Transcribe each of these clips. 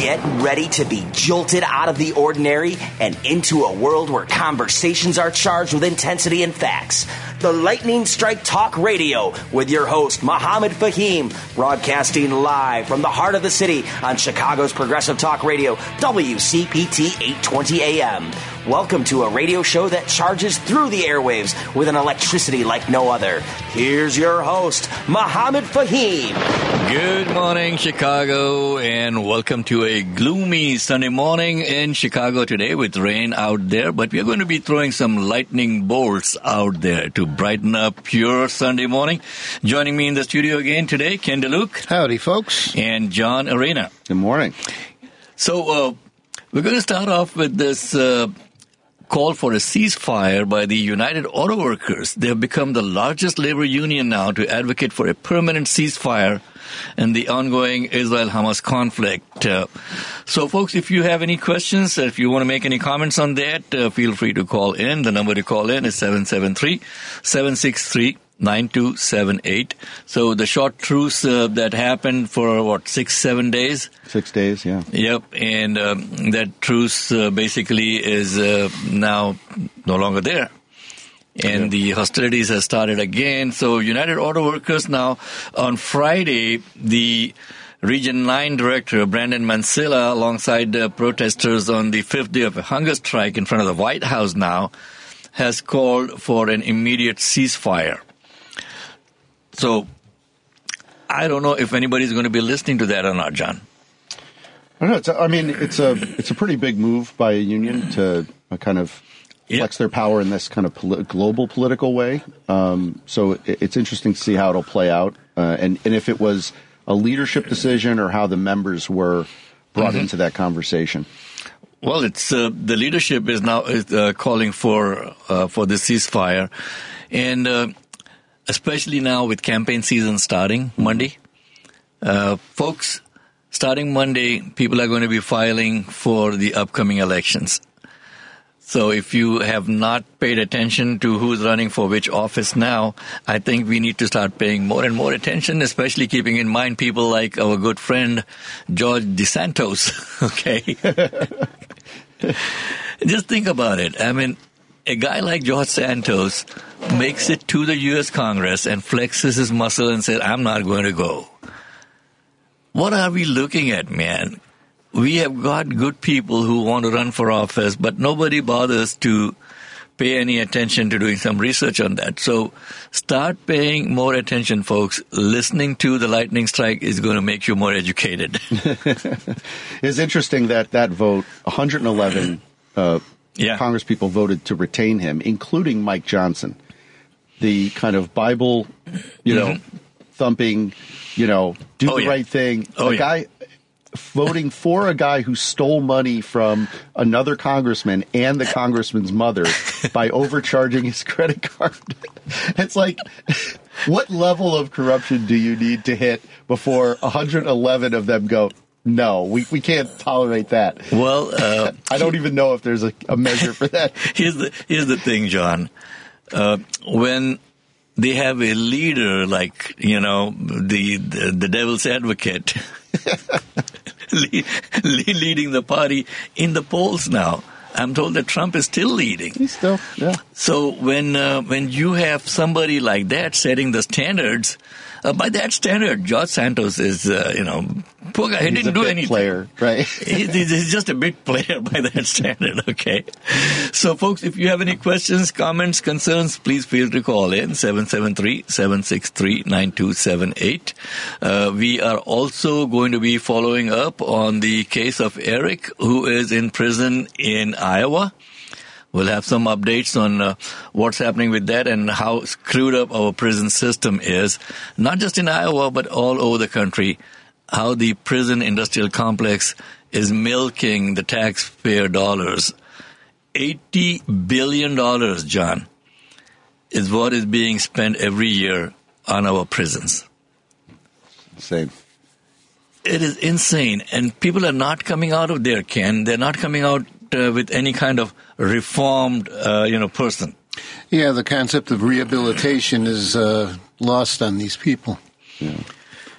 Get ready to be jolted out of the ordinary and into a world where conversations are charged with intensity and facts. The Lightning Strike Talk Radio with your host, Mohammed Fahim, broadcasting live from the heart of the city on Chicago's Progressive Talk Radio, WCPT 820 AM. Welcome to a radio show that charges through the airwaves with an electricity like no other. Here's your host, Mohammed Fahim. Good morning, Chicago, and welcome to a gloomy Sunday morning in Chicago today with rain out there. But we're going to be throwing some lightning bolts out there to brighten up your Sunday morning. Joining me in the studio again today, Ken DeLuke. Howdy, folks. And John Arena. Good morning. So, uh, we're going to start off with this. Uh, call for a ceasefire by the United Auto Workers. They have become the largest labor union now to advocate for a permanent ceasefire in the ongoing Israel-Hamas conflict. Uh, so, folks, if you have any questions, if you want to make any comments on that, uh, feel free to call in. The number to call in is 773 763 9278. So the short truce uh, that happened for what six seven days. Six days, yeah. Yep, and um, that truce uh, basically is uh, now no longer there. And the hostilities have started again. So United Auto Workers now on Friday the Region 9 Director Brandon Mancilla, alongside uh, protesters on the fifth day of a hunger strike in front of the White House now, has called for an immediate ceasefire. So I don't know if anybody's going to be listening to that or not, John. I don't know. It's a, I mean, it's a it's a pretty big move by a union to uh, kind of flex their power in this kind of poli- global political way. Um, so it, it's interesting to see how it'll play out, uh, and and if it was a leadership decision or how the members were brought mm-hmm. into that conversation. Well, it's uh, the leadership is now uh, calling for uh, for the ceasefire, and uh, especially now with campaign season starting Monday. Uh, folks, starting Monday, people are going to be filing for the upcoming elections. So if you have not paid attention to who's running for which office now, I think we need to start paying more and more attention, especially keeping in mind people like our good friend George DeSantos. Okay. Just think about it. I mean, a guy like George Santos makes it to the U.S. Congress and flexes his muscle and says, I'm not going to go. What are we looking at, man? We have got good people who want to run for office, but nobody bothers to pay any attention to doing some research on that. So start paying more attention, folks. Listening to the lightning strike is going to make you more educated. it's interesting that that vote, 111 uh, yeah. Congress people voted to retain him, including Mike Johnson, the kind of Bible, you know, mm-hmm. thumping, you know, do oh, the yeah. right thing. Oh, a yeah. guy voting for a guy who stole money from another congressman and the congressman's mother by overcharging his credit card. it's like, what level of corruption do you need to hit before 111 of them go, no, we, we can't tolerate that. Well, uh, I don't even know if there's a, a measure for that. here's the here's the thing, John. Uh, when they have a leader like you know the the, the devil's advocate leading the party in the polls now. I'm told that Trump is still leading. He's still, yeah. So when uh, when you have somebody like that setting the standards, uh, by that standard, George Santos is, uh, you know, poor guy. He he's didn't do anything. Player, right? he, he's just a big player by that standard. Okay. So, folks, if you have any questions, comments, concerns, please feel free to call in 773-763-9278. Uh, we are also going to be following up on the case of Eric, who is in prison in Iowa. We'll have some updates on uh, what's happening with that and how screwed up our prison system is, not just in Iowa, but all over the country. How the prison industrial complex is milking the taxpayer dollars. $80 billion, John, is what is being spent every year on our prisons. Insane. It is insane. And people are not coming out of there, Ken. They're not coming out uh, with any kind of reformed, uh, you know, person. Yeah, the concept of rehabilitation is uh, lost on these people. Yeah.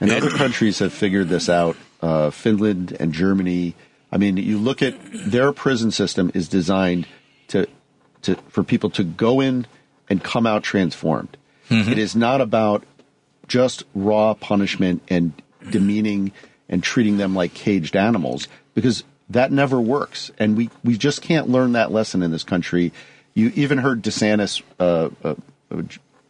And other countries have figured this out uh, Finland and Germany. I mean, you look at their prison system is designed to, to for people to go in and come out transformed. Mm-hmm. It is not about just raw punishment and demeaning and treating them like caged animals because that never works. And we, we just can't learn that lesson in this country. You even heard DeSantis, uh, uh,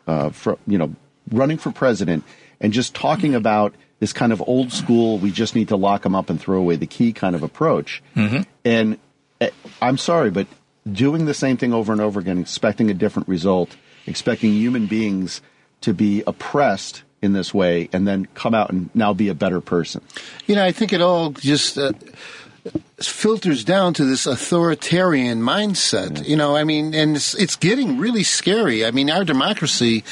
uh, for, you know, running for president and just talking about this kind of old school, we just need to lock them up and throw away the key kind of approach. Mm-hmm. And uh, I'm sorry, but doing the same thing over and over again, expecting a different result, expecting human beings to be oppressed in this way and then come out and now be a better person. You know, I think it all just uh, filters down to this authoritarian mindset. Yeah. You know, I mean, and it's, it's getting really scary. I mean, our democracy.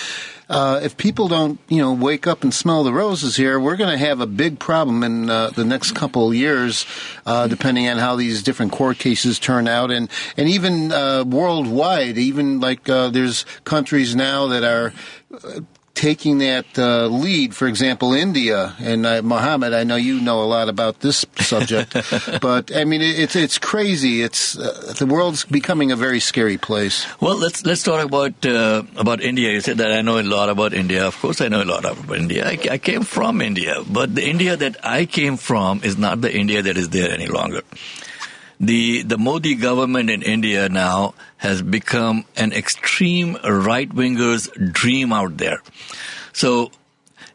Uh, if people don't, you know, wake up and smell the roses here, we're going to have a big problem in uh, the next couple of years, uh, depending on how these different court cases turn out, and and even uh, worldwide, even like uh, there's countries now that are uh, taking that uh, lead. For example, India and uh, Mohammed. I know you know a lot about this subject, but I mean it's it's crazy. It's uh, the world's becoming a very scary place. Well, let's let's talk about uh, about India. You said that I know a lot about India. Of course, I know a lot about India. I, I came from India, but the India that I came from is not the India that is there any longer the the Modi government in India now has become an extreme right winger's dream out there. So,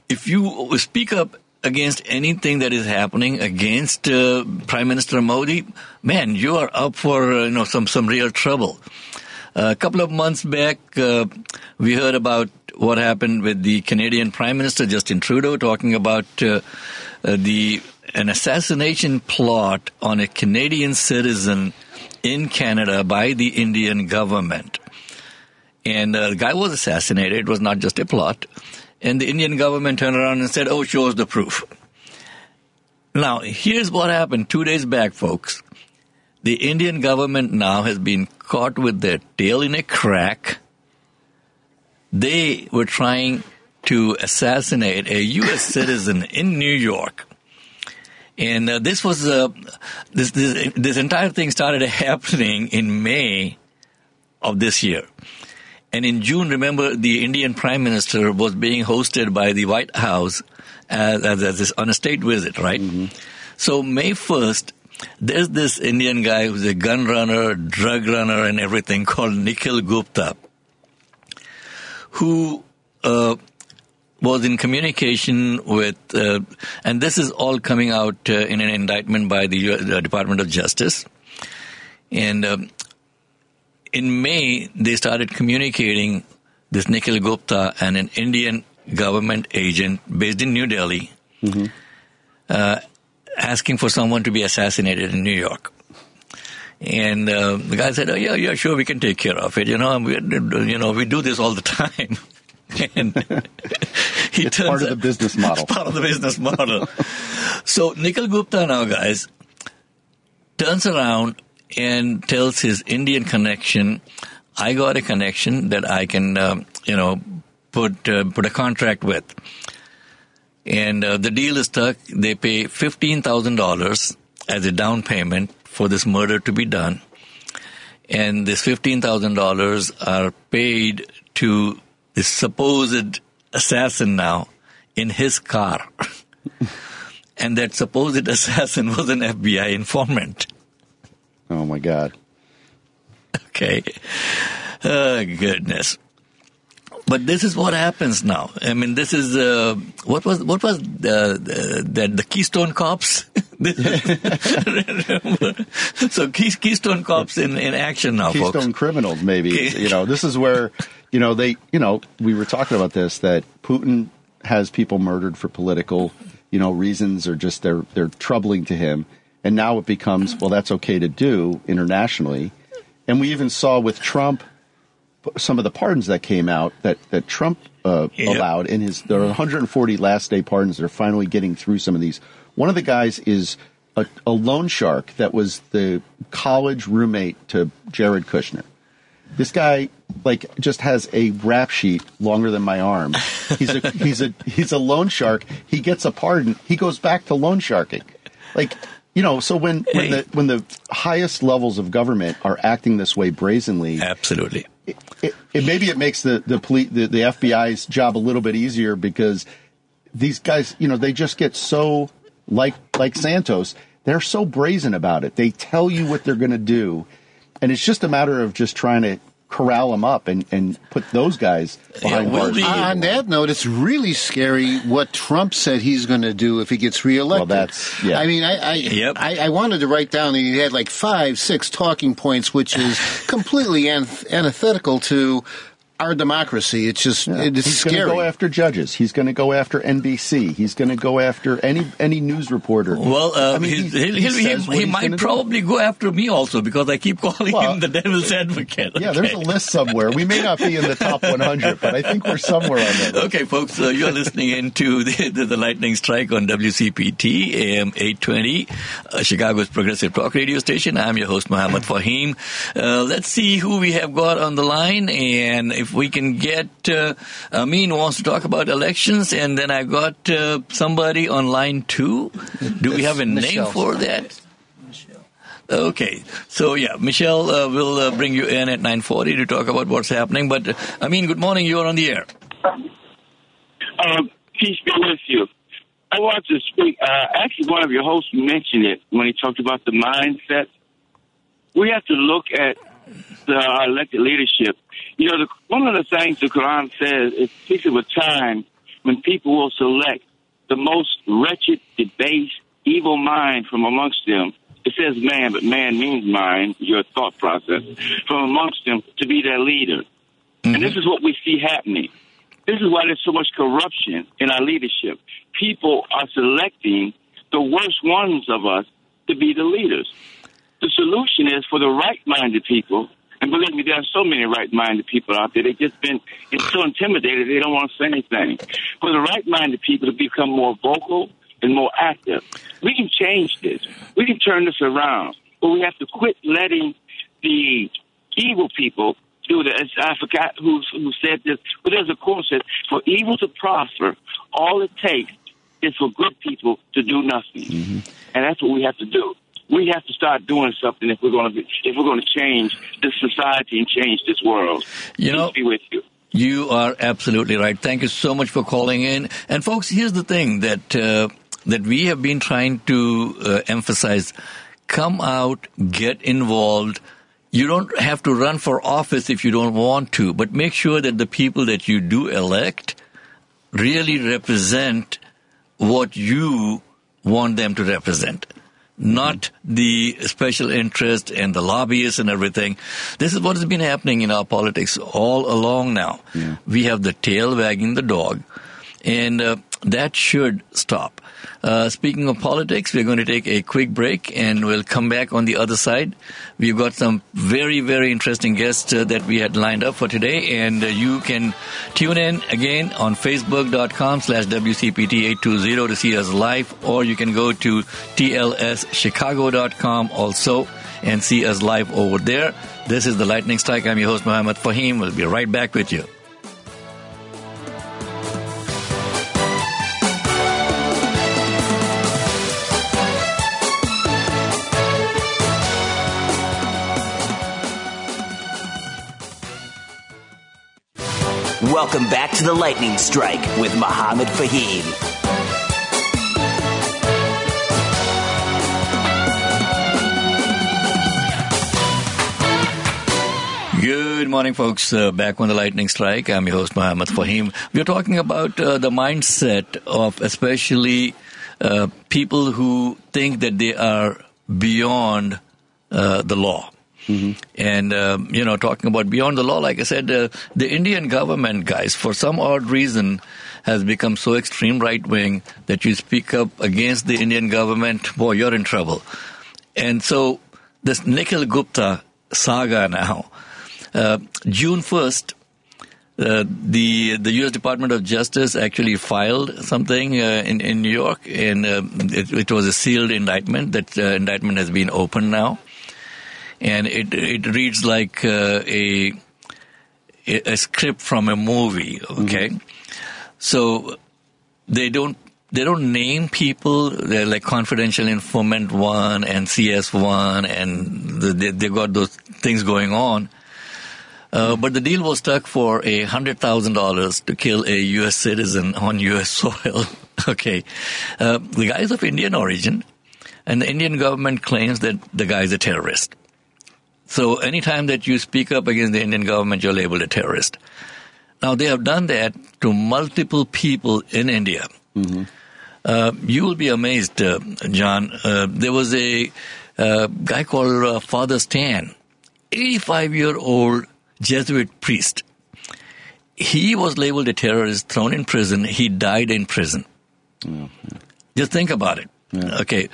if you speak up against anything that is happening against uh, Prime Minister Modi, man, you are up for uh, you know some some real trouble. Uh, a couple of months back, uh, we heard about what happened with the Canadian Prime Minister Justin Trudeau talking about uh, the an assassination plot on a Canadian citizen in Canada by the Indian government. And uh, the guy was assassinated. It was not just a plot. And the Indian government turned around and said, oh, show us the proof. Now, here's what happened two days back, folks. The Indian government now has been caught with their tail in a crack. They were trying to assassinate a U.S. citizen in New York and uh, this was uh, this, this this entire thing started happening in May of this year. And in June, remember, the Indian Prime Minister was being hosted by the White House as, as, as this, on a state visit, right? Mm-hmm. So May 1st, there's this Indian guy who's a gun runner, drug runner, and everything called Nikhil Gupta, who uh, was in communication with, uh, and this is all coming out uh, in an indictment by the uh, Department of Justice. And um, in May, they started communicating this Nikhil Gupta and an Indian government agent based in New Delhi, mm-hmm. uh, asking for someone to be assassinated in New York. And uh, the guy said, "Oh yeah, yeah, sure, we can take care of it. You know, we, you know, we do this all the time." and he it's part of the business model. part of the business model. so Nikhil Gupta now, guys, turns around and tells his Indian connection, "I got a connection that I can, uh, you know, put uh, put a contract with." And uh, the deal is stuck. They pay fifteen thousand dollars as a down payment for this murder to be done, and this fifteen thousand dollars are paid to this supposed assassin now in his car. and that supposed assassin was an FBI informant. Oh my God. Okay. Oh, goodness. But this is what happens now. I mean, this is uh, what was what was the the, the Keystone Cops. so Keystone Cops in, in action now, Keystone folks. criminals, maybe. you know, this is where you know, they, you know, we were talking about this that Putin has people murdered for political, you know, reasons or just they're they're troubling to him. And now it becomes, well, that's okay to do internationally. And we even saw with Trump some of the pardons that came out that that Trump uh, yep. allowed in his there are 140 last day pardons. They're finally getting through some of these. One of the guys is a, a loan shark that was the college roommate to Jared Kushner This guy like just has a rap sheet longer than my arm. He's a he's a he's a loan shark. He gets a pardon. He goes back to loan sharking. Like you know, so when, when the when the highest levels of government are acting this way brazenly, absolutely, it, it, it maybe it makes the the, poli- the the FBI's job a little bit easier because these guys, you know, they just get so like like Santos, they're so brazen about it. They tell you what they're going to do, and it's just a matter of just trying to corral them up and, and put those guys behind yeah, bars. On that note, it's really scary what Trump said he's going to do if he gets reelected. Well, that's yeah. I mean, I I, yep. I, I wanted to write down that he had like five, six talking points, which is completely antithetical to our democracy. It's just yeah. it's He's scary. He's going to go after judges. He's going to go after NBC. He's going to go after any any news reporter. Well, uh, I mean, he, he, he, he might probably do. go after me also because I keep calling well, him the devil's advocate. Okay. Yeah, there's a list somewhere. We may not be in the top 100, but I think we're somewhere on that. List. Okay, folks, uh, you're listening into the, the, the, Lightning Strike on WCPT AM 820, uh, Chicago's progressive talk radio station. I'm your host, Muhammad Fahim. Uh, let's see who we have got on the line and if we can get uh, Amin wants to talk about elections, and then I got uh, somebody on line two. Do we have a Michelle. name for that? Okay, so yeah, Michelle uh, will uh, bring you in at 9:40 to talk about what's happening. But uh, I mean, good morning. You are on the air. Um, peace be with you. I want to speak. Uh, actually, one of your hosts mentioned it when he talked about the mindset. We have to look at the elected leadership you know, the, one of the things the Quran says is speaks of a time when people will select the most wretched, debased, evil mind from amongst them. It says man, but man means mind, your thought process, from amongst them to be their leader. Mm-hmm. And this is what we see happening. This is why there's so much corruption in our leadership. People are selecting the worst ones of us to be the leaders. The solution is for the right minded people and believe me, there are so many right-minded people out there. They've just been it's so intimidated they don't want to say anything. For the right-minded people to become more vocal and more active, we can change this. We can turn this around. But we have to quit letting the evil people do this. I forgot who, who said this, but there's a quote that for evil to prosper, all it takes is for good people to do nothing. Mm-hmm. And that's what we have to do we have to start doing something if we're going to be, if we're going to change this society and change this world. You know, be with you. You are absolutely right. Thank you so much for calling in. And folks, here's the thing that uh, that we have been trying to uh, emphasize: come out, get involved. You don't have to run for office if you don't want to, but make sure that the people that you do elect really represent what you want them to represent not the special interest and the lobbyists and everything. This is what has been happening in our politics all along now. Yeah. We have the tail wagging the dog, and uh, that should stop. Uh, speaking of politics, we're going to take a quick break and we'll come back on the other side. We've got some very, very interesting guests uh, that we had lined up for today, and uh, you can tune in again on facebook.com slash WCPT820 to see us live, or you can go to TLSchicago.com also and see us live over there. This is the Lightning Strike. I'm your host, Muhammad Fahim. We'll be right back with you. Welcome back to the Lightning Strike with Muhammad Fahim. Good morning, folks. Uh, back on the Lightning Strike. I'm your host, Muhammad Fahim. We're talking about uh, the mindset of especially uh, people who think that they are beyond uh, the law. Mm-hmm. And, um, you know, talking about beyond the law, like I said, uh, the Indian government, guys, for some odd reason, has become so extreme right wing that you speak up against the Indian government, boy, you're in trouble. And so, this Nikhil Gupta saga now, uh, June 1st, uh, the the U.S. Department of Justice actually filed something uh, in in New York, and uh, it, it, was a sealed indictment. That uh, indictment has been opened now, and it it reads like uh, a a script from a movie. Okay, mm-hmm. so they don't they don't name people. They're like confidential informant one and CS one, and they they got those things going on. Uh, but the deal was struck for a hundred thousand dollars to kill a U.S. citizen on U.S. soil. okay, uh, the guy is of Indian origin, and the Indian government claims that the guy is a terrorist. So anytime that you speak up against the Indian government, you're labeled a terrorist. Now they have done that to multiple people in India. Mm-hmm. Uh, you will be amazed, uh, John. Uh, there was a uh, guy called uh, Father Stan, 85 year old Jesuit priest. He was labeled a terrorist, thrown in prison. He died in prison. Mm-hmm. Just think about it. Yeah. Okay.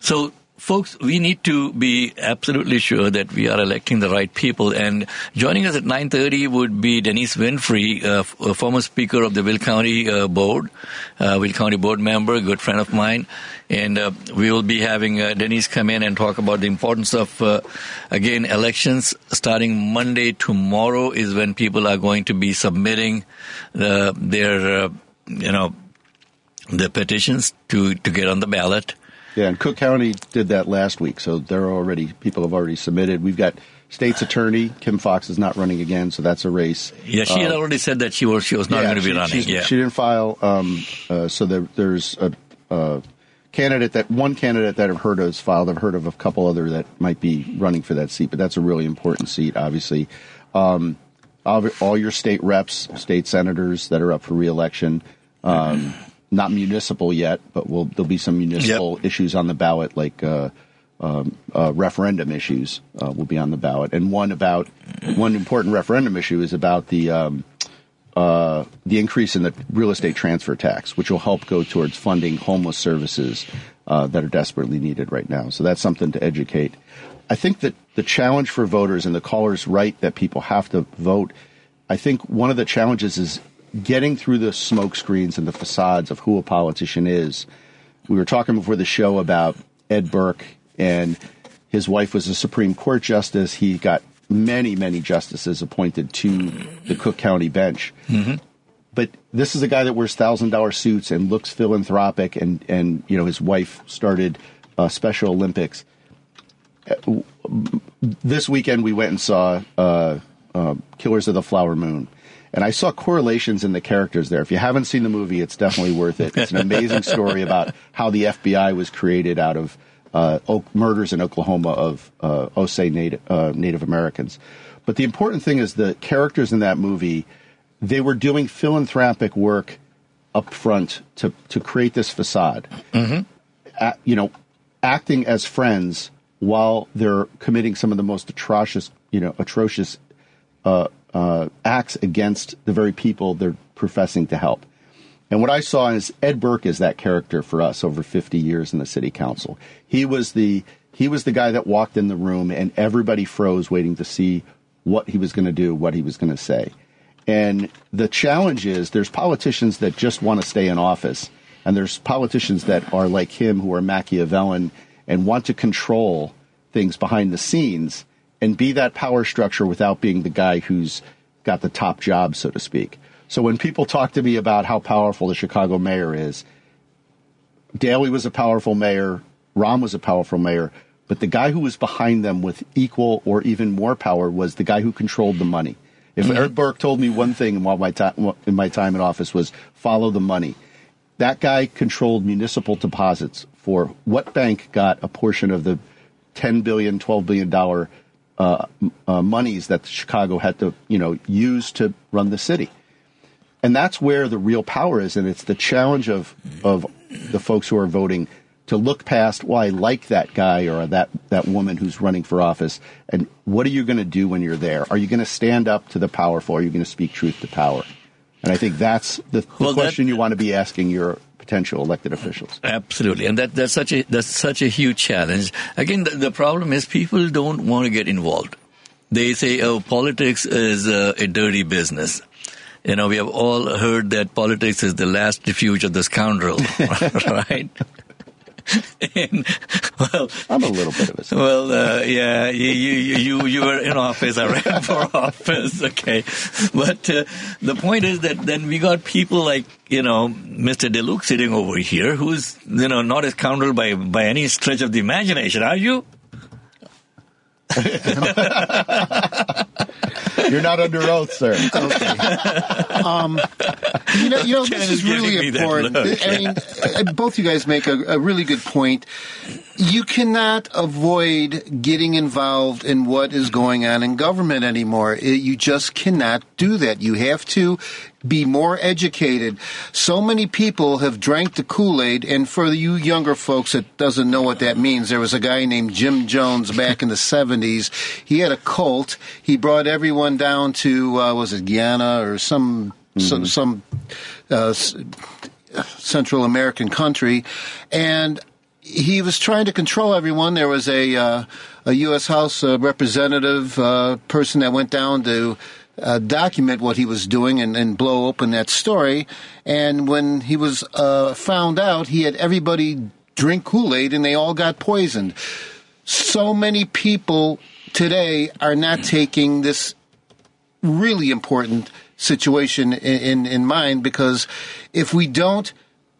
So folks, we need to be absolutely sure that we are electing the right people. And joining us at 9.30 would be Denise Winfrey, uh, a former speaker of the Will County uh, Board, uh, Will County Board member, good friend of mine. And uh, we will be having uh, Denise come in and talk about the importance of, uh, again, elections. Starting Monday, tomorrow is when people are going to be submitting their, you know, their petitions to, to get on the ballot. Yeah, and Cook County did that last week, so they're already people have already submitted. We've got state's attorney Kim Foxx is not running again, so that's a race. Yeah, she had uh, already said that she was she was not yeah, going to be running. Yeah, she didn't file. Um, uh, so there, there's a, a, candidate that one candidate that I've heard of has filed. I've heard of a couple other that might be running for that seat, but that's a really important seat, obviously. Um, all your state reps, state senators that are up for reelection. Um, not municipal yet, but we'll, there'll be some municipal yep. issues on the ballot, like uh, um, uh, referendum issues uh, will be on the ballot. And one about one important referendum issue is about the um, uh, the increase in the real estate transfer tax, which will help go towards funding homeless services uh, that are desperately needed right now. So that's something to educate. I think that the challenge for voters and the caller's right that people have to vote. I think one of the challenges is getting through the smoke screens and the facades of who a politician is. We were talking before the show about Ed Burke, and his wife was a Supreme Court justice. He got many, many justices appointed to the Cook County bench. Mm-hmm. But this is a guy that wears thousand dollar suits and looks philanthropic, and and you know his wife started uh, Special Olympics. This weekend we went and saw uh, uh, Killers of the Flower Moon, and I saw correlations in the characters there. If you haven't seen the movie, it's definitely worth it. It's an amazing story about how the FBI was created out of uh, murders in Oklahoma of uh, Osage Native, uh, Native Americans. But the important thing is the characters in that movie, they were doing philanthropic work up front to, to create this facade. Mm-hmm. you know, acting as friends while they're committing some of the most atrocious, you know, atrocious uh, uh, acts against the very people they're professing to help. And what I saw is Ed Burke is that character for us over 50 years in the city council. He was the he was the guy that walked in the room and everybody froze waiting to see what he was going to do, what he was going to say. And the challenge is there's politicians that just want to stay in office and there's politicians that are like him who are Machiavellian and want to control things behind the scenes and be that power structure without being the guy who's got the top job, so to speak. So when people talk to me about how powerful the Chicago mayor is, Daley was a powerful mayor, Rahm was a powerful mayor, but the guy who was behind them with equal or even more power was the guy who controlled the money. If mm-hmm. Eric Burke told me one thing in my, time, in my time in office was follow the money. That guy controlled municipal deposits for what bank got a portion of the $10 billion, $12 billion uh, uh, monies that Chicago had to, you know, use to run the city. And that's where the real power is, and it's the challenge of of the folks who are voting to look past, well, I like that guy or that that woman who's running for office, and what are you going to do when you're there? Are you going to stand up to the powerful? Are you going to speak truth to power? And I think that's the, the well, question that, you want to be asking your potential elected officials. Absolutely, and that, that's such a that's such a huge challenge. Again, the, the problem is people don't want to get involved. They say, "Oh, politics is uh, a dirty business." You know, we have all heard that politics is the last refuge of the scoundrel, right? and well, I'm a little bit of a. Well, uh, yeah, you, you you you were in office. I ran for office. Okay, but uh, the point is that then we got people like you know Mr. DeLuke sitting over here, who's you know not a scoundrel by by any stretch of the imagination. Are you? You're not under oath, sir. Okay. Um, you know, you know this is really important. I mean, uh, both you guys make a, a really good point. You cannot avoid getting involved in what is going on in government anymore. It, you just cannot do that. You have to be more educated. So many people have drank the Kool-Aid, and for you younger folks that doesn't know what that means, there was a guy named Jim Jones back in the 70s. He had a cult. He brought everyone down to, uh, was it Guyana or some, mm-hmm. some, some uh, Central American country, and he was trying to control everyone. There was a uh, a U.S. House uh, representative uh, person that went down to uh, document what he was doing and, and, blow open that story. And when he was uh, found out, he had everybody drink Kool Aid and they all got poisoned. So many people today are not taking this really important situation in, in, in mind because if we don't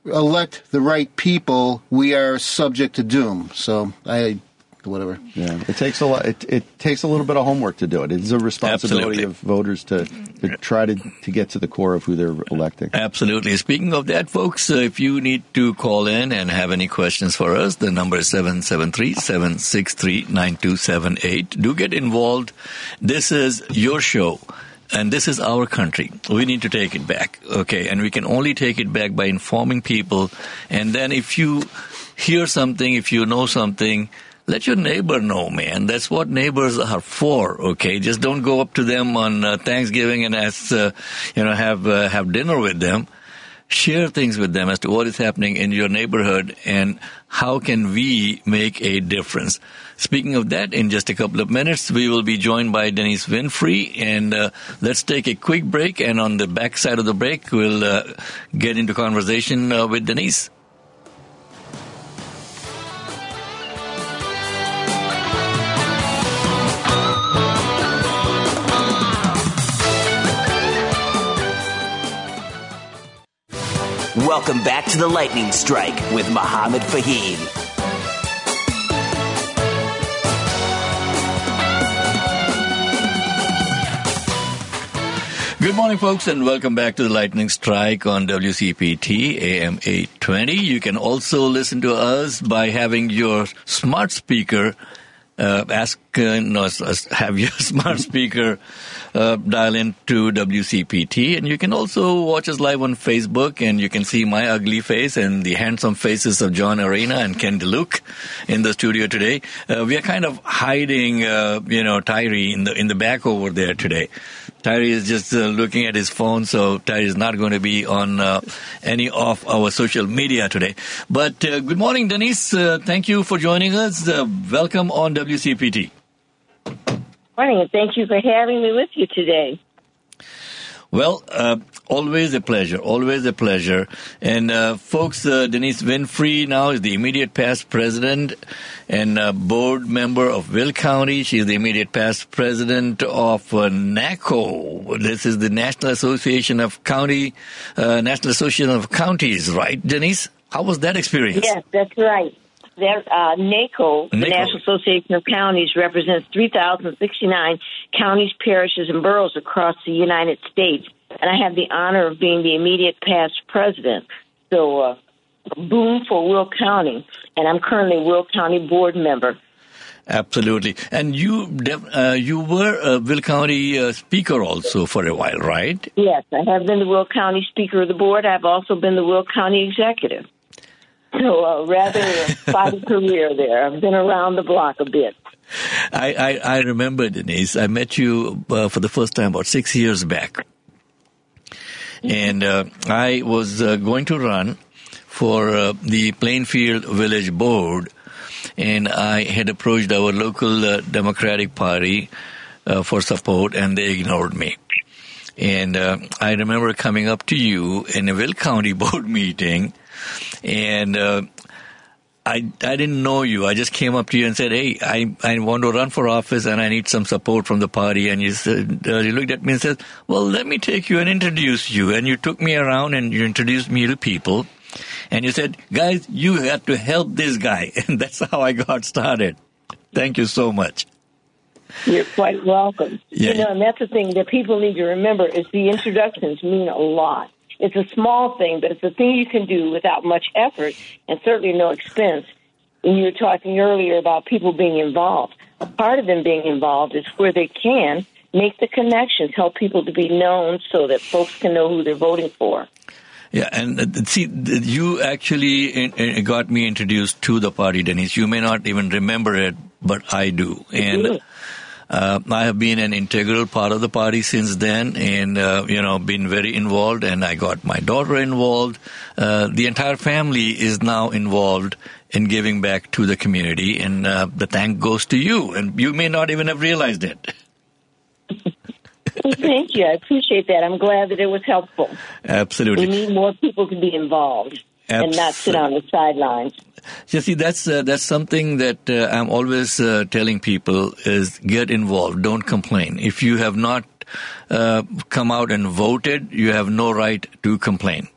elect the right people, we are subject to doom. So I whatever. Yeah, it takes a lot. It, it takes a little bit of homework to do it. It is a responsibility Absolutely. of voters to, to try to, to get to the core of who they're electing. Absolutely. Speaking of that, folks, uh, if you need to call in and have any questions for us, the number is 773-763-9278. Do get involved. This is your show and this is our country. We need to take it back, okay? And we can only take it back by informing people. And then if you hear something, if you know something, let your neighbor know, man. That's what neighbors are for. Okay, just don't go up to them on uh, Thanksgiving and ask, uh, you know, have uh, have dinner with them. Share things with them as to what is happening in your neighborhood and how can we make a difference. Speaking of that, in just a couple of minutes, we will be joined by Denise Winfrey, and uh, let's take a quick break. And on the back side of the break, we'll uh, get into conversation uh, with Denise. Welcome back to the Lightning Strike with Mohammed Fahim. Good morning, folks, and welcome back to the Lightning Strike on WCPT AM 820. You can also listen to us by having your smart speaker uh, ask, uh, no, have your smart speaker uh, dial into WCPT. And you can also watch us live on Facebook, and you can see my ugly face and the handsome faces of John Arena and Ken DeLuke in the studio today. Uh, we are kind of hiding, uh, you know, Tyree in the in the back over there today. Tyree is just uh, looking at his phone, so Tyree is not going to be on uh, any of our social media today. But uh, good morning, Denise. Thank you for joining us. Welcome on WCPT. Morning, and thank you for having me with you today. Well, uh, always a pleasure, always a pleasure. And uh, folks, uh, Denise Winfrey now is the immediate past president and board member of Will County. She is the immediate past president of uh, NACO. This is the National Association of County, uh, National Association of Counties, right, Denise? How was that experience? Yes, that's right. There, uh, NACO, the National Association of Counties, represents 3,069 counties, parishes, and boroughs across the United States. And I have the honor of being the immediate past president. So, uh, boom for Will County. And I'm currently Will County board member. Absolutely. And you uh, you were a Will County uh, speaker also for a while, right? Yes, I have been the Will County speaker of the board. I've also been the Will County executive. So a rather spotty career there. I've been around the block a bit. I, I, I remember, Denise, I met you uh, for the first time about six years back. And uh, I was uh, going to run for uh, the Plainfield Village Board, and I had approached our local uh, Democratic Party uh, for support, and they ignored me. And I remember coming up to you in a Will County board meeting and uh, I, I didn't know you. I just came up to you and said, Hey, I, I want to run for office and I need some support from the party. And you said, uh, you looked at me and said, Well, let me take you and introduce you. And you took me around and you introduced me to people. And you said, Guys, you have to help this guy. And that's how I got started. Thank you so much. You're quite welcome. Yeah. You know, and that's the thing that people need to remember is the introductions mean a lot. It's a small thing, but it's a thing you can do without much effort and certainly no expense. And you were talking earlier about people being involved. A part of them being involved is where they can make the connections, help people to be known so that folks can know who they're voting for. Yeah, and uh, see, you actually got me introduced to the party, Denise. You may not even remember it, but I do. And uh, I have been an integral part of the party since then, and uh, you know, been very involved. And I got my daughter involved. Uh, the entire family is now involved in giving back to the community, and uh, the thank goes to you. And you may not even have realized it. well, thank you. I appreciate that. I'm glad that it was helpful. Absolutely. We need more people to be involved Absolutely. and not sit on the sidelines. You see, that's uh, that's something that uh, I'm always uh, telling people is get involved. Don't complain. If you have not uh, come out and voted, you have no right to complain.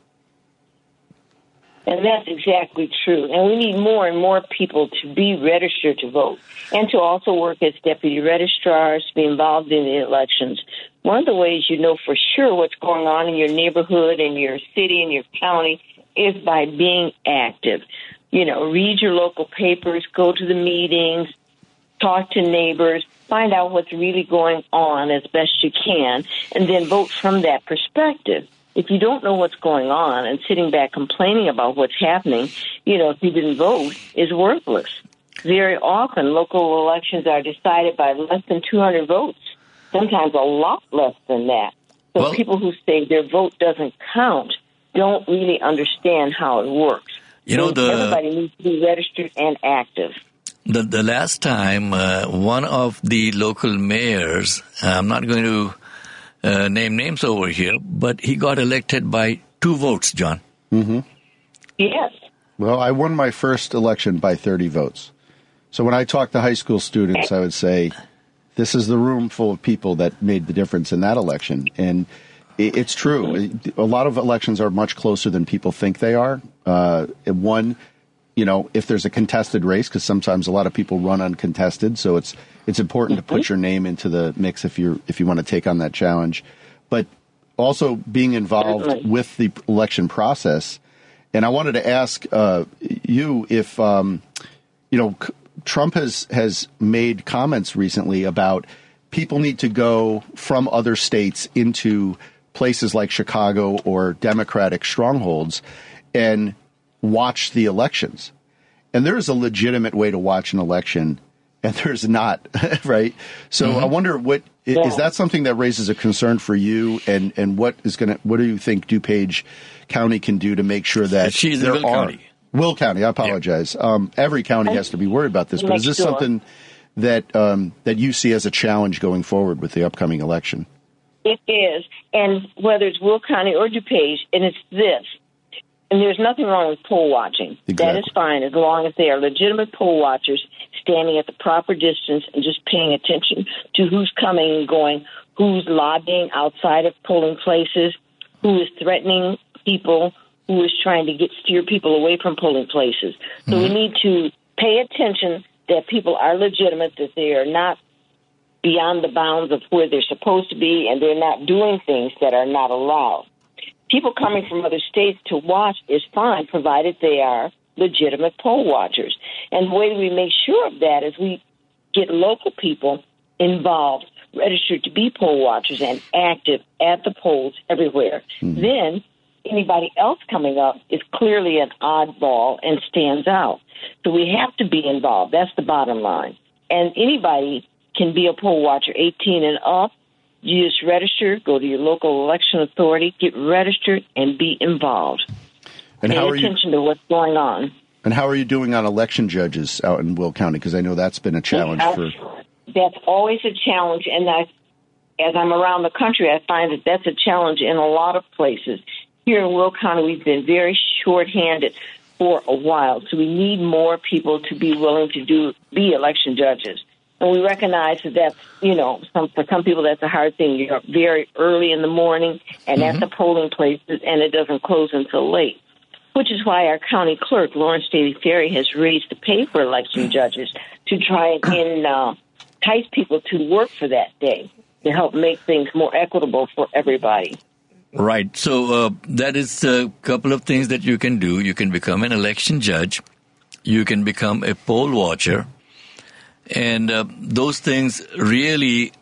And that's exactly true. And we need more and more people to be registered to vote and to also work as deputy registrars, be involved in the elections. One of the ways you know for sure what's going on in your neighborhood, in your city, in your county is by being active. You know, read your local papers, go to the meetings, talk to neighbors, find out what's really going on as best you can, and then vote from that perspective. If you don't know what's going on and sitting back complaining about what's happening, you know, if you didn't vote, is worthless. Very often, local elections are decided by less than 200 votes, sometimes a lot less than that. So well, people who say their vote doesn't count don't really understand how it works. You know, the, everybody needs to be registered and active. The, the last time, uh, one of the local mayors, I'm not going to uh, name names over here, but he got elected by two votes, John. Mm-hmm. Yes. Well, I won my first election by 30 votes. So when I talk to high school students, I would say, this is the room full of people that made the difference in that election. And it's true. A lot of elections are much closer than people think they are. Uh, one, you know, if there's a contested race, because sometimes a lot of people run uncontested, so it's it's important to put mm-hmm. your name into the mix if you're if you want to take on that challenge. But also being involved with the election process. And I wanted to ask uh, you if um, you know Trump has has made comments recently about people need to go from other states into places like Chicago or Democratic strongholds and watch the elections. And there is a legitimate way to watch an election, and there's not, right? So mm-hmm. I wonder what yeah. is that something that raises a concern for you, and and what is going to what do you think DuPage County can do to make sure that She's there are County. Will County? I apologize. Yeah. Um, every county has to be worried about this, but is this something that um, that you see as a challenge going forward with the upcoming election? It is, and whether it's Will County or DuPage, and it's this. And there's nothing wrong with poll watching. Exactly. That is fine as long as they are legitimate poll watchers standing at the proper distance and just paying attention to who's coming and going, who's lobbying outside of polling places, who is threatening people, who is trying to get steer people away from polling places. So mm-hmm. we need to pay attention that people are legitimate, that they are not beyond the bounds of where they're supposed to be, and they're not doing things that are not allowed. People coming from other states to watch is fine, provided they are legitimate poll watchers. And the way we make sure of that is we get local people involved, registered to be poll watchers, and active at the polls everywhere. Mm-hmm. Then anybody else coming up is clearly an oddball and stands out. So we have to be involved. That's the bottom line. And anybody can be a poll watcher 18 and up. You just register, go to your local election authority, get registered, and be involved. And Pay how are attention you, to what's going on. And how are you doing on election judges out in Will County? Because I know that's been a challenge for. That's always a challenge, and I, as I'm around the country, I find that that's a challenge in a lot of places. Here in Will County, we've been very short-handed for a while. So we need more people to be willing to do be election judges. And we recognize that that's, you know, some, for some people that's a hard thing. You're up very early in the morning and mm-hmm. at the polling places and it doesn't close until late. Which is why our county clerk, Lauren Staley Ferry, has raised the pay for election judges to try and uh, entice people to work for that day to help make things more equitable for everybody. Right. So uh, that is a couple of things that you can do. You can become an election judge. You can become a poll watcher. And uh, those things really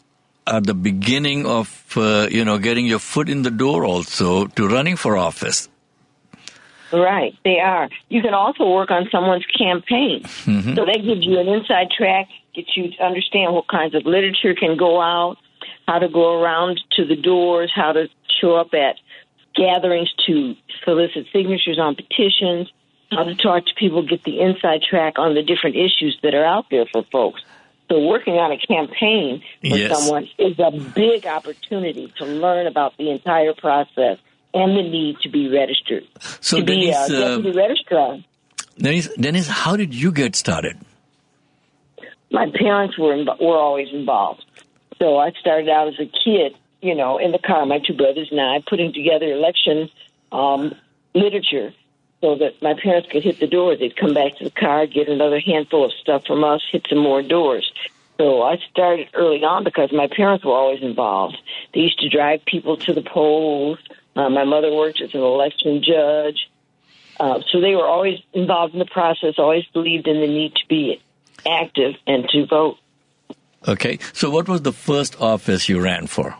are the beginning of, uh, you know, getting your foot in the door also to running for office. Right, they are. You can also work on someone's campaign. Mm-hmm. So that gives you an inside track, gets you to understand what kinds of literature can go out, how to go around to the doors, how to show up at gatherings to solicit signatures on petitions, how to talk to people, get the inside track on the different issues that are out there for folks. So working on a campaign for yes. someone is a big opportunity to learn about the entire process and the need to be registered. So to Denise, be a deputy uh, registrar. Denise, Denise, how did you get started? My parents were were always involved. So I started out as a kid, you know, in the car, my two brothers and I, putting together election um, literature so that my parents could hit the door. They'd come back to the car, get another handful of stuff from us, hit some more doors. So I started early on because my parents were always involved. They used to drive people to the polls. Uh, my mother worked as an election judge. Uh, so they were always involved in the process, always believed in the need to be active and to vote. Okay. So what was the first office you ran for?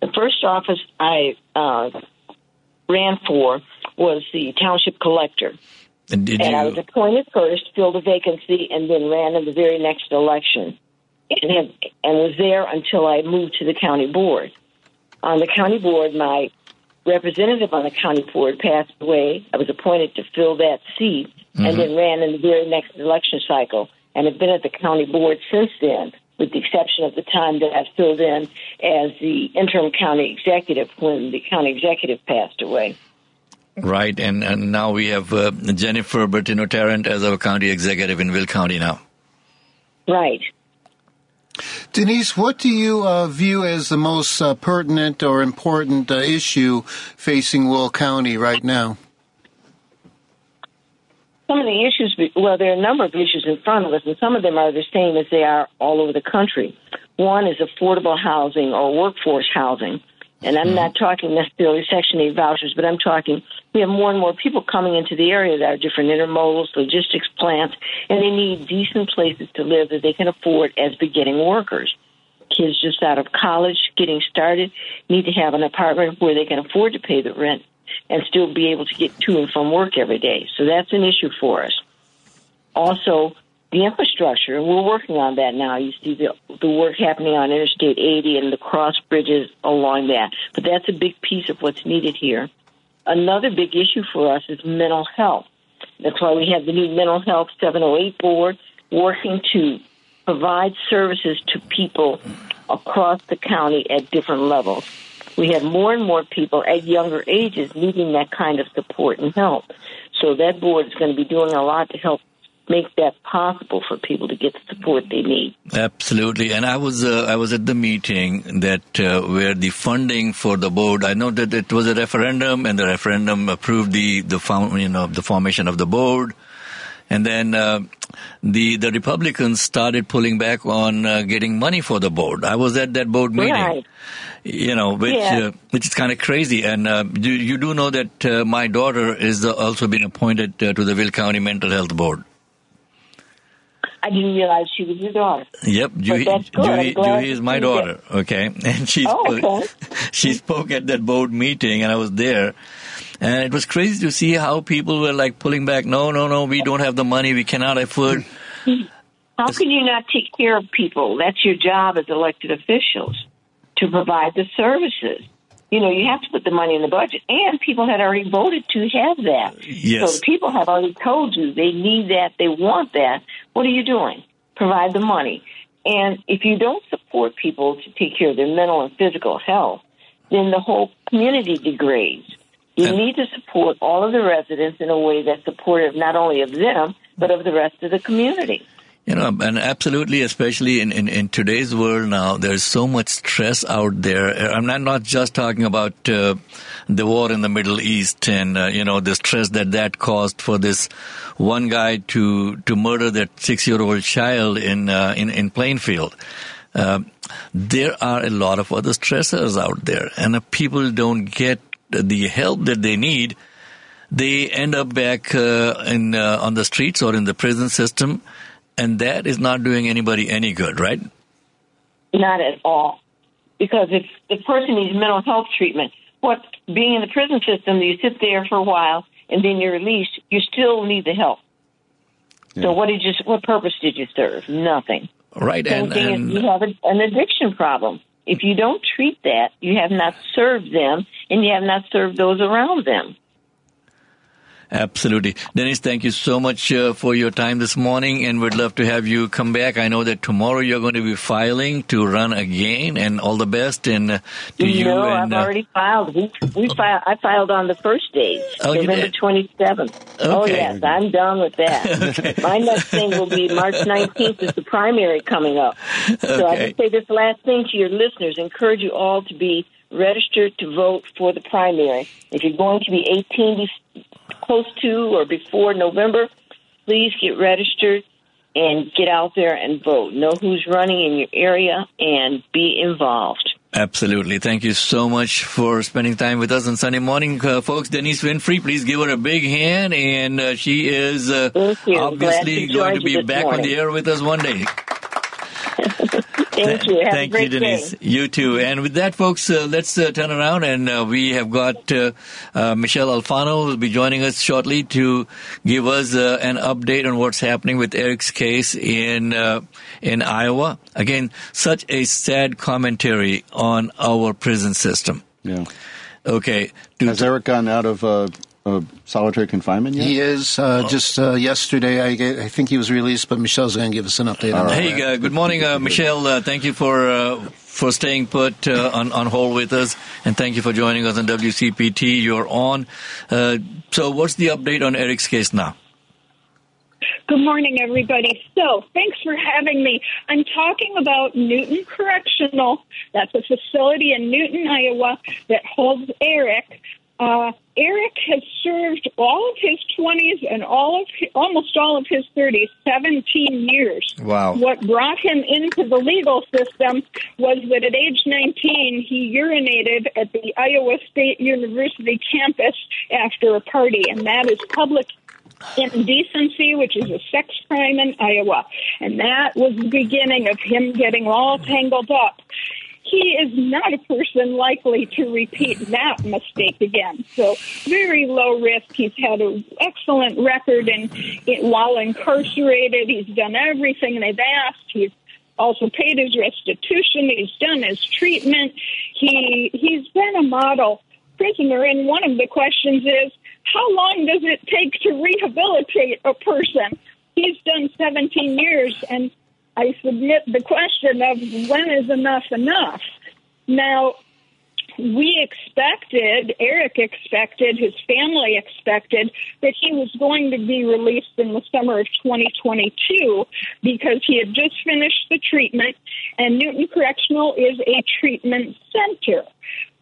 The first office I uh, ran for was the township collector. And, and you... I was appointed first, filled a vacancy, and then ran in the very next election. And, have, and was there until I moved to the county board. On the county board, my representative on the county board passed away. I was appointed to fill that seat mm-hmm. and then ran in the very next election cycle and have been at the county board since then, with the exception of the time that I've filled in as the interim county executive when the county executive passed away. Right, and, and now we have uh, Jennifer Bertino Tarrant as our county executive in Will County now. Right. Denise, what do you uh, view as the most uh, pertinent or important uh, issue facing Will County right now? Some of the issues, well, there are a number of issues in front of us, and some of them are the same as they are all over the country. One is affordable housing or workforce housing. And I'm mm-hmm. not talking necessarily Section 8 vouchers, but I'm talking we have more and more people coming into the area that are different intermodals, logistics plants, and they need decent places to live that they can afford as beginning workers. Kids just out of college, getting started, need to have an apartment where they can afford to pay the rent and still be able to get to and from work every day. So that's an issue for us. Also, the infrastructure, and we're working on that now. You see the, the work happening on Interstate 80 and the cross bridges along that. But that's a big piece of what's needed here. Another big issue for us is mental health. That's why we have the new Mental Health 708 board working to provide services to people across the county at different levels we have more and more people at younger ages needing that kind of support and help. So that board is going to be doing a lot to help make that possible for people to get the support they need. Absolutely, and I was uh, I was at the meeting that uh, where the funding for the board. I know that it was a referendum, and the referendum approved the the form, you know the formation of the board, and then uh, the the Republicans started pulling back on uh, getting money for the board. I was at that board meeting. Right you know, which yeah. uh, which is kind of crazy. And uh, you, you, do know that uh, my daughter is also been appointed uh, to the Will County Mental Health Board. I didn't realize she was your daughter. Yep, Juhi, Juhi, Juhi is my daughter. Okay, and she oh, okay. she spoke at that board meeting, and I was there. And it was crazy to see how people were like pulling back. No, no, no, we don't have the money. We cannot afford. How can you not take care of people? That's your job as elected officials to provide the services. You know, you have to put the money in the budget, and people had already voted to have that. Yes. So people have already told you they need that, they want that. What are you doing? Provide the money. And if you don't support people to take care of their mental and physical health, then the whole community degrades. You and, need to support all of the residents in a way that's supportive not only of them, but of the rest of the community. You know, and absolutely, especially in, in, in today's world now, there's so much stress out there. I'm not, not just talking about uh, the war in the Middle East and, uh, you know, the stress that that caused for this one guy to, to murder that six year old child in, uh, in, in Plainfield. Uh, there are a lot of other stressors out there, and if people don't get the help that they need, they end up back uh, in uh, on the streets or in the prison system, and that is not doing anybody any good, right? Not at all, because if the person needs mental health treatment, what being in the prison system, you sit there for a while and then you're released, you still need the help. Yeah. So what did you? What purpose did you serve? Nothing. Right, Same and, thing and you have a, an addiction problem. If you don't treat that, you have not served them, and you have not served those around them. Absolutely. Dennis, thank you so much uh, for your time this morning, and we'd love to have you come back. I know that tomorrow you're going to be filing to run again, and all the best and uh, to you. No, and, I've uh, already filed. We, we filed. I filed on the first day, oh, November 27th. Okay. Oh, yes, I'm done with that. okay. My next thing will be March 19th is the primary coming up. So okay. I just say this last thing to your listeners, encourage you all to be registered to vote for the primary. If you're going to be 18 close to or before November, please get registered and get out there and vote. Know who's running in your area and be involved. Absolutely. Thank you so much for spending time with us on Sunday morning, uh, folks. Denise Winfrey, please give her a big hand. And uh, she is uh, obviously to going to be back morning. on the air with us one day. Thank you. Have Thank you, Denise. Day. You too. And with that, folks, uh, let's uh, turn around and uh, we have got uh, uh, Michelle Alfano who will be joining us shortly to give us uh, an update on what's happening with Eric's case in in Iowa. Again, such a sad commentary on our prison system. Yeah. Okay. Has Eric gone out of uh, solitary confinement yet? He is. Uh, oh. Just uh, yesterday, I, I, think he was released, but Michelle's going to give us an update on that. Hey, uh, good morning, uh, Michelle. Uh, thank you for for staying put on, on hold with us, and thank you for joining us on WCPT. You're on. so, what's the update on Eric's case now? Good morning, everybody. So, thanks for having me. I'm talking about Newton Correctional. That's a facility in Newton, Iowa that holds Eric. Uh, Eric has served all of his 20s and all of his, almost all of his 30s, 17 years. Wow. What brought him into the legal system was that at age 19, he urinated at the Iowa State University campus after a party, and that is public indecency, which is a sex crime in Iowa. And that was the beginning of him getting all tangled up he is not a person likely to repeat that mistake again. So very low risk. He's had an excellent record and while incarcerated, he's done everything they've asked. He's also paid his restitution. He's done his treatment. He he's been a model prisoner. And one of the questions is, how long does it take to rehabilitate a person? He's done 17 years and I submit the question of when is enough enough? Now, we expected, Eric expected, his family expected that he was going to be released in the summer of 2022 because he had just finished the treatment and Newton Correctional is a treatment center.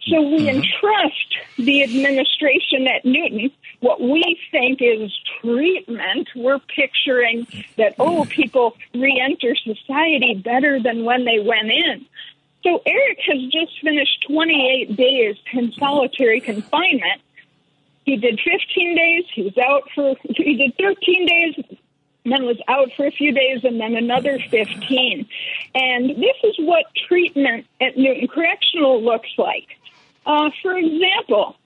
So we mm-hmm. entrust the administration at Newton what we think is treatment. We're picturing that, oh, people re enter society better than when they went in. So Eric has just finished 28 days in solitary confinement. He did 15 days. He was out for, he did 13 days, then was out for a few days, and then another 15. And this is what treatment at Newton Correctional looks like. Uh, for example,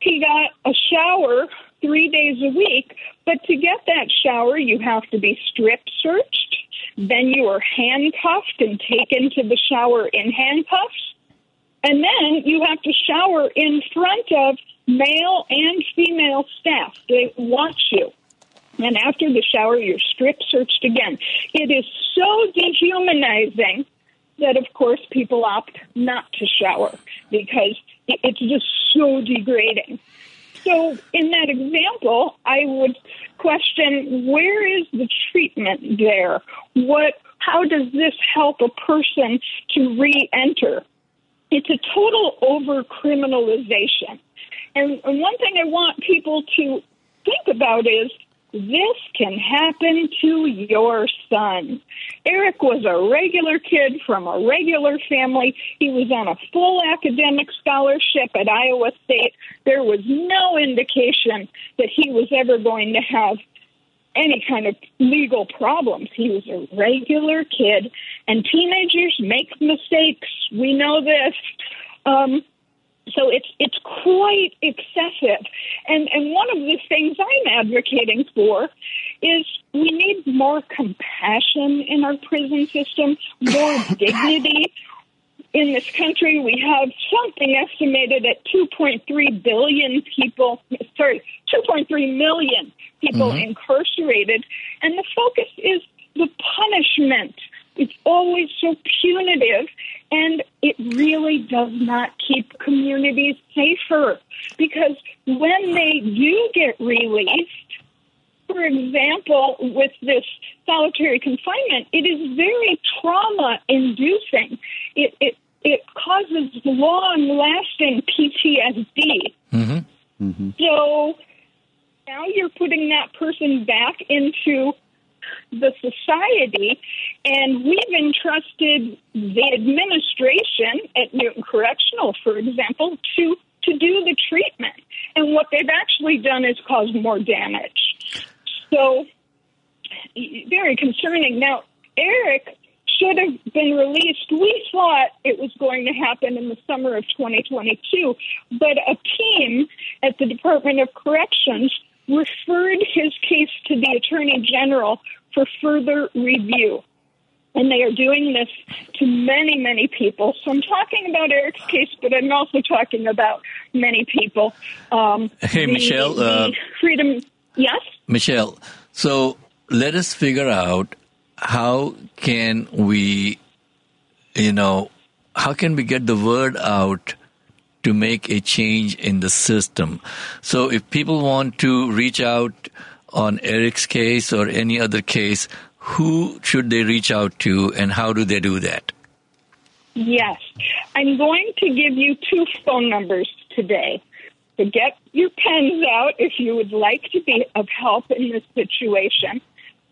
he got a shower three days a week, but to get that shower, you have to be strip searched. Then you are handcuffed and taken to the shower in handcuffs. And then you have to shower in front of male and female staff. They watch you. And after the shower, you're strip searched again. It is so dehumanizing that, of course, people opt not to shower because it's just so degrading. So, in that example, I would question where is the treatment there? What? How does this help a person to re-enter? It's a total over criminalization. And, and one thing I want people to think about is this can happen to your son. Eric was a regular kid from a regular family. He was on a full academic scholarship at Iowa State. There was no indication that he was ever going to have any kind of legal problems. He was a regular kid, and teenagers make mistakes. We know this. Um, so it's it's quite excessive. And and one of the things I'm advocating for is we need more compassion in our prison system, more dignity. In this country, we have something estimated at 2.3 billion people, sorry, 2.3 million people mm-hmm. incarcerated. And the focus is the punishment. It's always so punitive and it really does not keep communities safer because when they do get released, for example, with this solitary confinement, it is very trauma inducing. It, it, it causes long lasting PTSD. Mm-hmm. Mm-hmm. So now you're putting that person back into the society, and we've entrusted the administration at Newton Correctional, for example, to to do the treatment. And what they've actually done is cause more damage. So, very concerning. Now, Eric should have been released. We thought it was going to happen in the summer of 2022, but a team at the Department of Corrections referred his case to the Attorney General for further review. And they are doing this to many, many people. So I'm talking about Eric's case, but I'm also talking about many people. Um, hey, the, Michelle. Uh, freedom. Yes? Michelle, so let us figure out how can we, you know, how can we get the word out to make a change in the system? So if people want to reach out on Eric's case or any other case, who should they reach out to and how do they do that? Yes. I'm going to give you two phone numbers today. So get your pens out if you would like to be of help in this situation.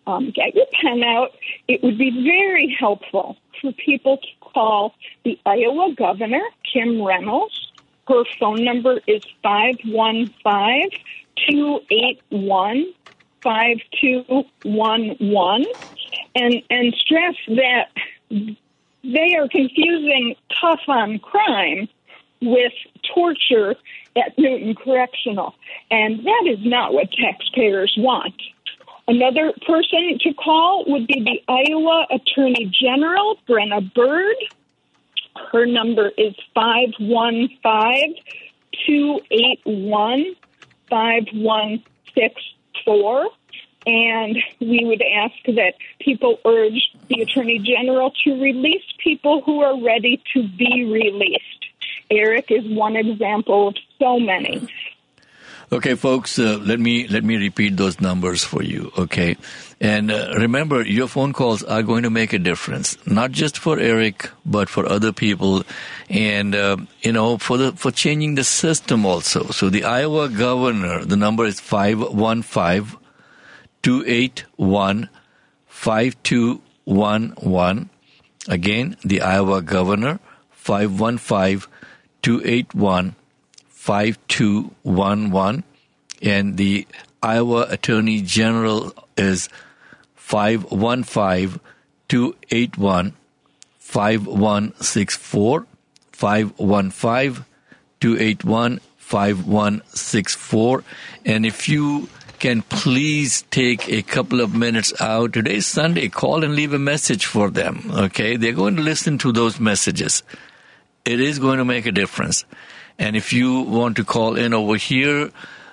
Um, get your pen out. It would be very helpful for people to call the Iowa governor, Kim Reynolds. Her phone number is 515 281 5211 and, and stress that they are confusing tough on crime with torture at Newton Correctional. And that is not what taxpayers want. Another person to call would be the Iowa Attorney General, Brenna Bird. Her number is 515 281 5166 four. And we would ask that people urge the Attorney General to release people who are ready to be released. Eric is one example of so many. Okay, folks, uh, let me let me repeat those numbers for you. Okay, and uh, remember, your phone calls are going to make a difference, not just for Eric, but for other people, and uh, you know, for the for changing the system also. So the Iowa governor, the number is 515-281-5211. Again, the Iowa governor, 515-281 5211 and the Iowa Attorney General is 515 281 5164 515 281 5164 and if you can please take a couple of minutes out today's Sunday call and leave a message for them okay? They're going to listen to those messages. It is going to make a difference and if you want to call in over here,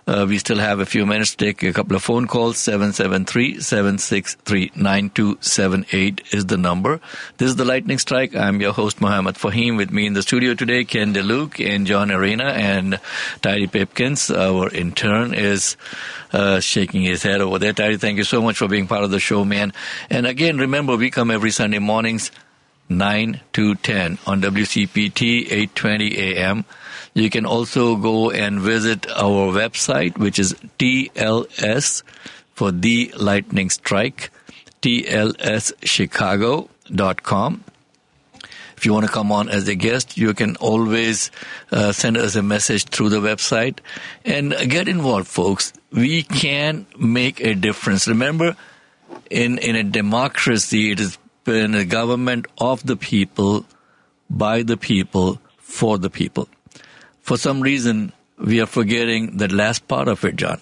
Uh, we still have a few minutes to take a couple of phone calls. 773-763-9278 is the number. This is the Lightning Strike. I'm your host, Mohammed Fahim. With me in the studio today, Ken DeLuke and John Arena and Tyree Pipkins. Our intern is uh, shaking his head over there. Tyree, thank you so much for being part of the show, man. And again, remember, we come every Sunday mornings, 9 to 10 on WCPT 820 AM. You can also go and visit our website, which is TLS for the Lightning Strike, TLSchicago.com. If you want to come on as a guest, you can always uh, send us a message through the website and get involved, folks. We can make a difference. Remember, in, in a democracy, it has been a government of the people, by the people, for the people for some reason, we are forgetting that last part of it, John.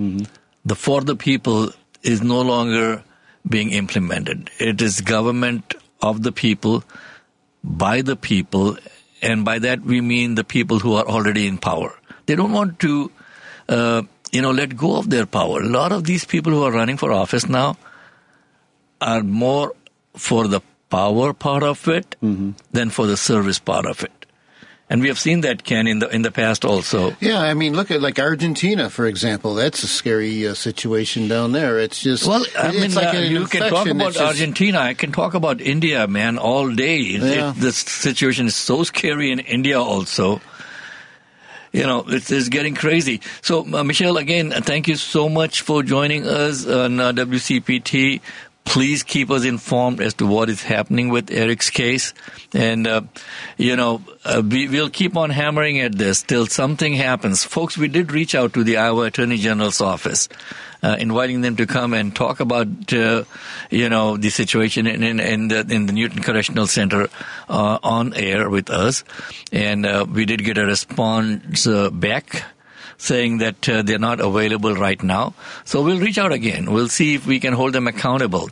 Mm-hmm. The for the people is no longer being implemented. It is government of the people, by the people, and by that we mean the people who are already in power. They don't want to, uh, you know, let go of their power. A lot of these people who are running for office now are more for the power part of it mm-hmm. than for the service part of it. And we have seen that, Ken, in the in the past also. Yeah, I mean, look at like Argentina, for example. That's a scary uh, situation down there. It's just well, I mean, like uh, you can talk about just... Argentina. I can talk about India, man, all day. Yeah. It, the situation is so scary in India also. You know, it's, it's getting crazy. So, uh, Michelle, again, thank you so much for joining us on uh, WCPT please keep us informed as to what is happening with Eric's case. And, uh, you know, uh, we, will keep on hammering at this till something happens. Folks, we did reach out to the Iowa Attorney General's office. Uh, inviting them to come and talk about, uh, you know, the situation in, in, in, the, in the Newton Correctional Center uh, on air with us. And uh, we did get a response back saying that uh, they're not available right now. So we'll reach out again. We'll see if we can hold them accountable.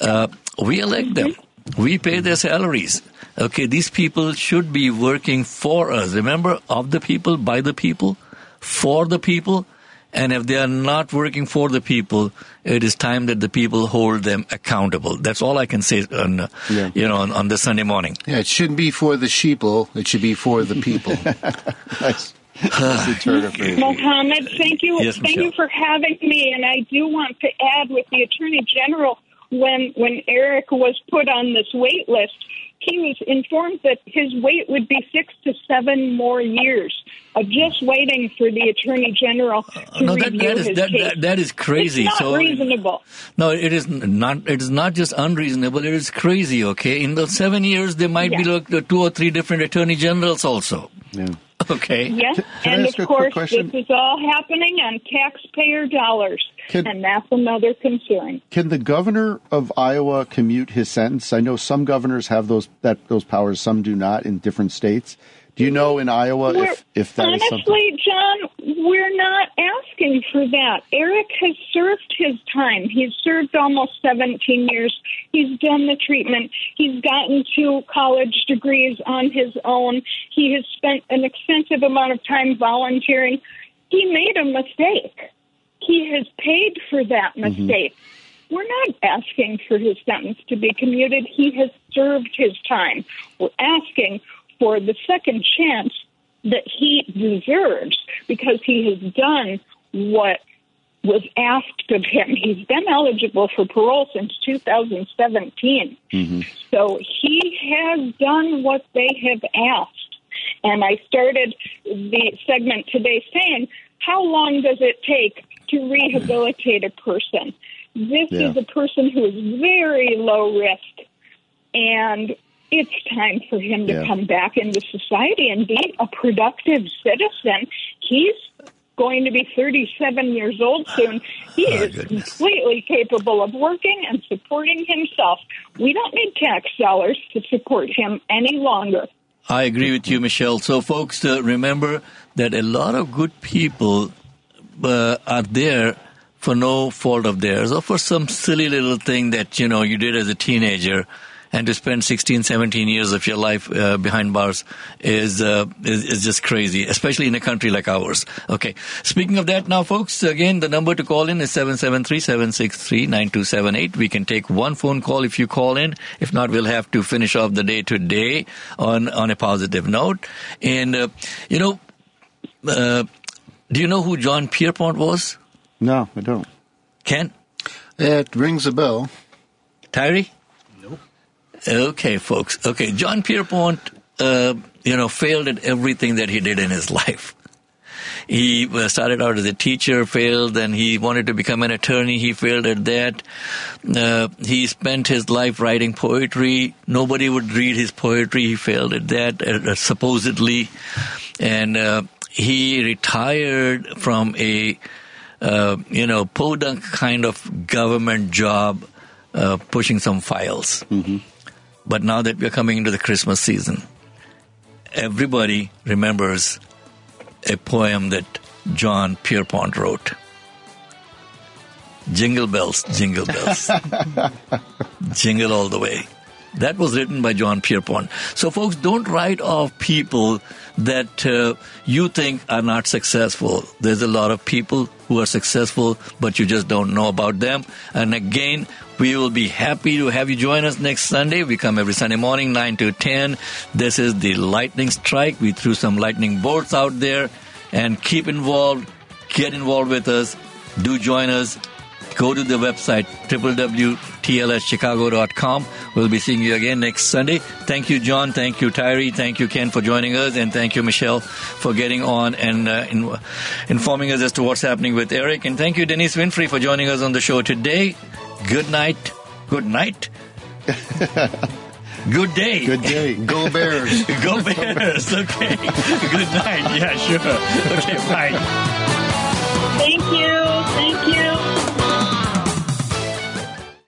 Uh, we elect them. We pay their salaries. Okay, these people should be working for us. Remember, of the people, by the people, for the people. And if they are not working for the people, it is time that the people hold them accountable. That's all I can say on, uh, yeah. you know, on, on this Sunday morning. Yeah, it shouldn't be for the sheeple. It should be for the people. nice. Mohammed, thank you, yes, thank you for having me. And I do want to add, with the Attorney General, when when Eric was put on this wait list, he was informed that his wait would be six to seven more years of just waiting for the attorney general to no, that, review that is, his that, case. That, that is crazy. It's not so, reasonable. No, it is not. It is not just unreasonable. It is crazy. Okay, in the seven years, there might yeah. be like two or three different attorney generals also. Yeah. Okay. Yes, Can and of course, this is all happening on taxpayer dollars, can, and that's another concern. Can the governor of Iowa commute his sentence? I know some governors have those that those powers, some do not in different states. Do you know in Iowa we're, if, if that honestly, John, we're not asking for that. Eric has served his time. He's served almost 17 years. He's done the treatment. He's gotten two college degrees on his own. He has spent an extensive amount of time volunteering. He made a mistake. He has paid for that mm-hmm. mistake. Mm-hmm. We're not asking for his sentence to be commuted. He has served his time. We're asking for the second chance that he deserves because he has done what was asked of him. He's been eligible for parole since 2017. Mm-hmm. So he has done what they have asked. And I started the segment today saying, how long does it take to rehabilitate a person? This yeah. is a person who is very low risk and it's time for him to yeah. come back into society and be a productive citizen. He's going to be 37 years old soon. He oh, is goodness. completely capable of working and supporting himself. We don't need tax dollars to support him any longer. I agree with you, Michelle. So, folks, uh, remember that a lot of good people uh, are there for no fault of theirs or for some silly little thing that, you know, you did as a teenager and to spend 16, 17 years of your life uh, behind bars is, uh, is, is just crazy, especially in a country like ours. Okay. Speaking of that, now, folks, again, the number to call in is 773-763-9278. We can take one phone call if you call in. If not, we'll have to finish off the day today on on a positive note. And uh, you know, uh, do you know who John Pierpont was? No, I don't. Ken? It rings a bell. Tyree? Okay, folks. Okay, John Pierpont, uh, you know, failed at everything that he did in his life. He uh, started out as a teacher, failed, then he wanted to become an attorney. He failed at that. Uh, he spent his life writing poetry. Nobody would read his poetry. He failed at that, uh, supposedly. And uh, he retired from a, uh, you know, podunk kind of government job, uh, pushing some files. Mm-hmm. But now that we're coming into the Christmas season, everybody remembers a poem that John Pierpont wrote. Jingle bells, jingle bells. jingle all the way. That was written by John Pierpont. So, folks, don't write off people that uh, you think are not successful. There's a lot of people who are successful, but you just don't know about them. And again, we will be happy to have you join us next Sunday. We come every Sunday morning, 9 to 10. This is the lightning strike. We threw some lightning bolts out there and keep involved. Get involved with us. Do join us. Go to the website www.tlschicago.com. We'll be seeing you again next Sunday. Thank you, John. Thank you, Tyree. Thank you, Ken, for joining us. And thank you, Michelle, for getting on and uh, in, informing us as to what's happening with Eric. And thank you, Denise Winfrey, for joining us on the show today. Good night. Good night. Good day. Good day. Go Bears. Go Bears. Okay. Good night. Yeah, sure. Okay, bye. Thank you. Thank you.